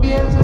piensa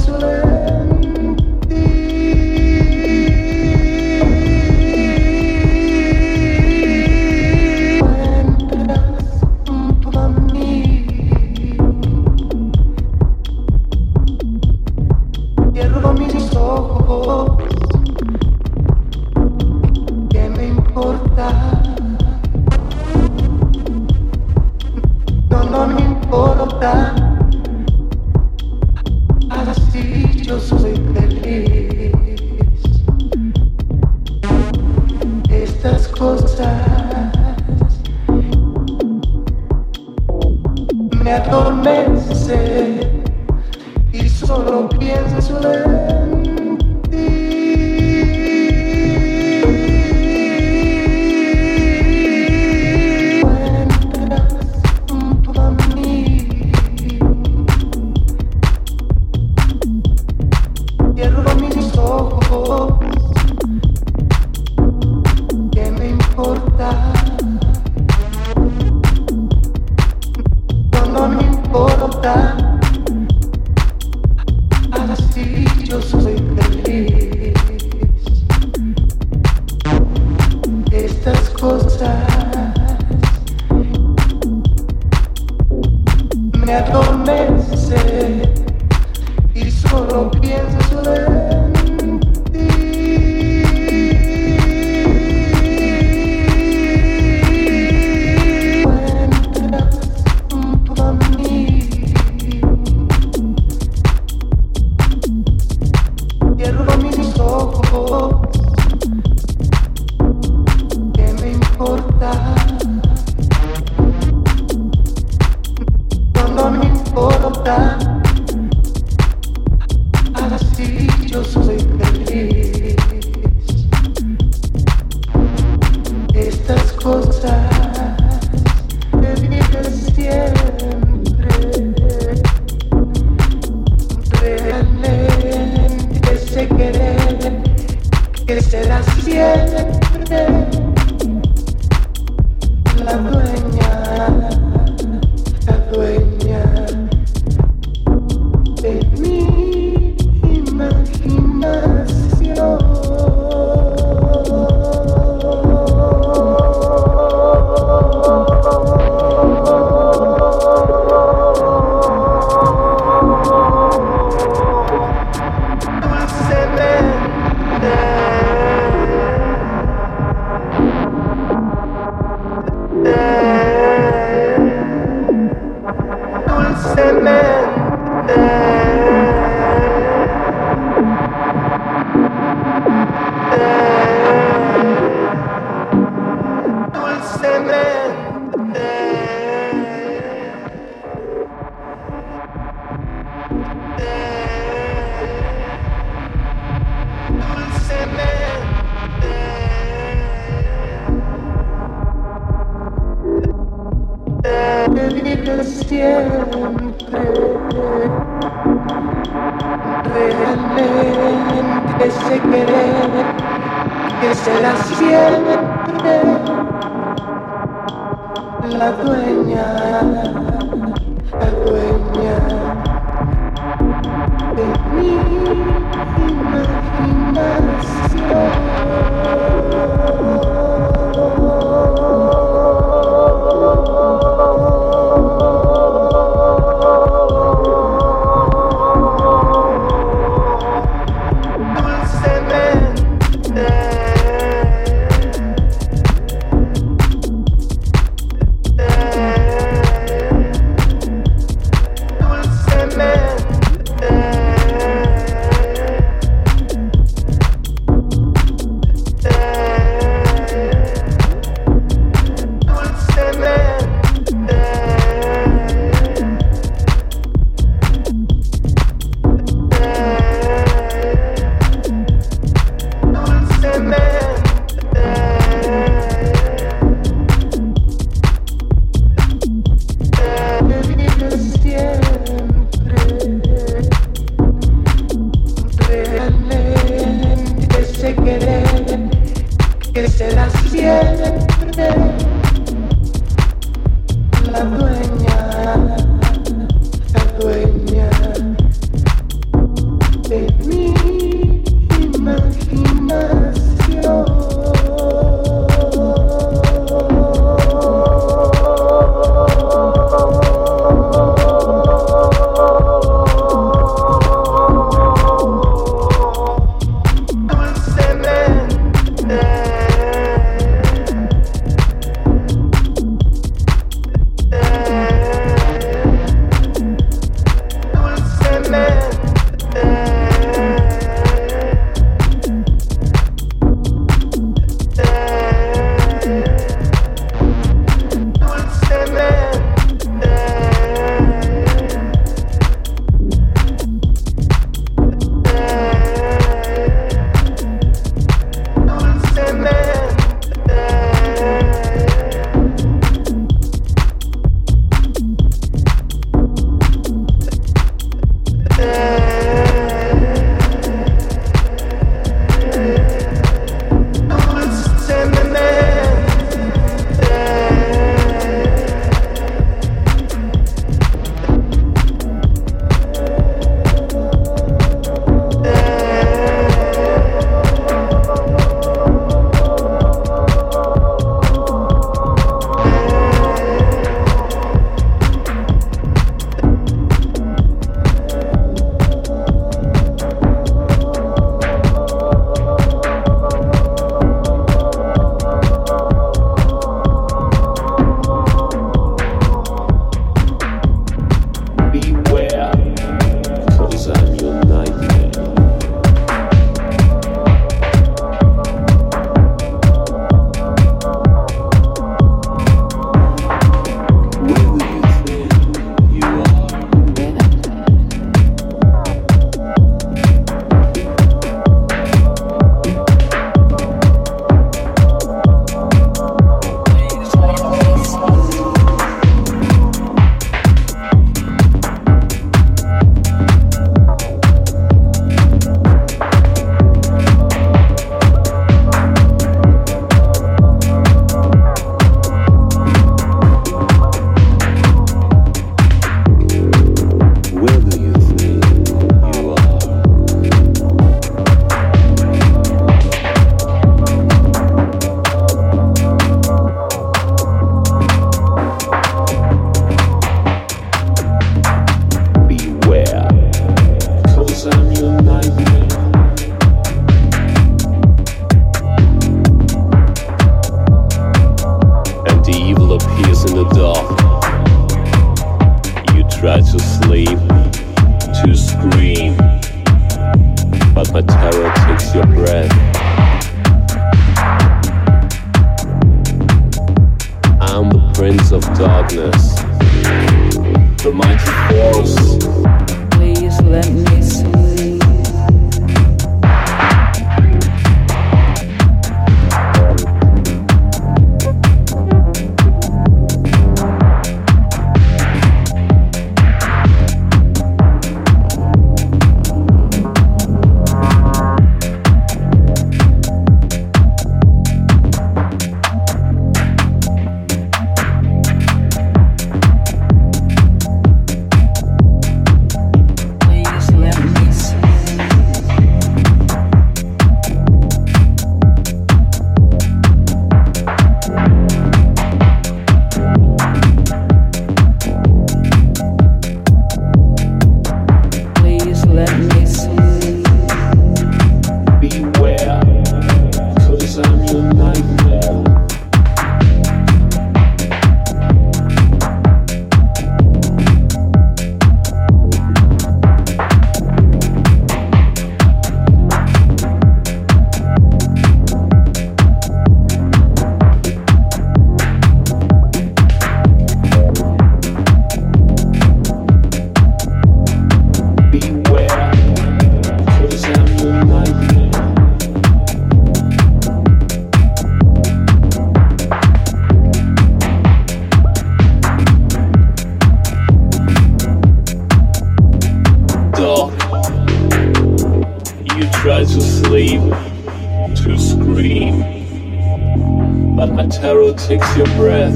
takes your breath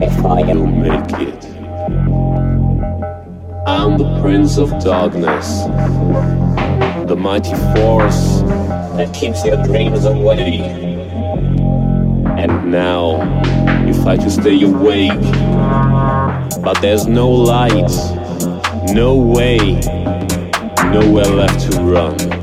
before you make it. I'm the prince of darkness, the mighty force that keeps your dreams away. And now you fight to stay awake, but there's no light, no way, nowhere left to run.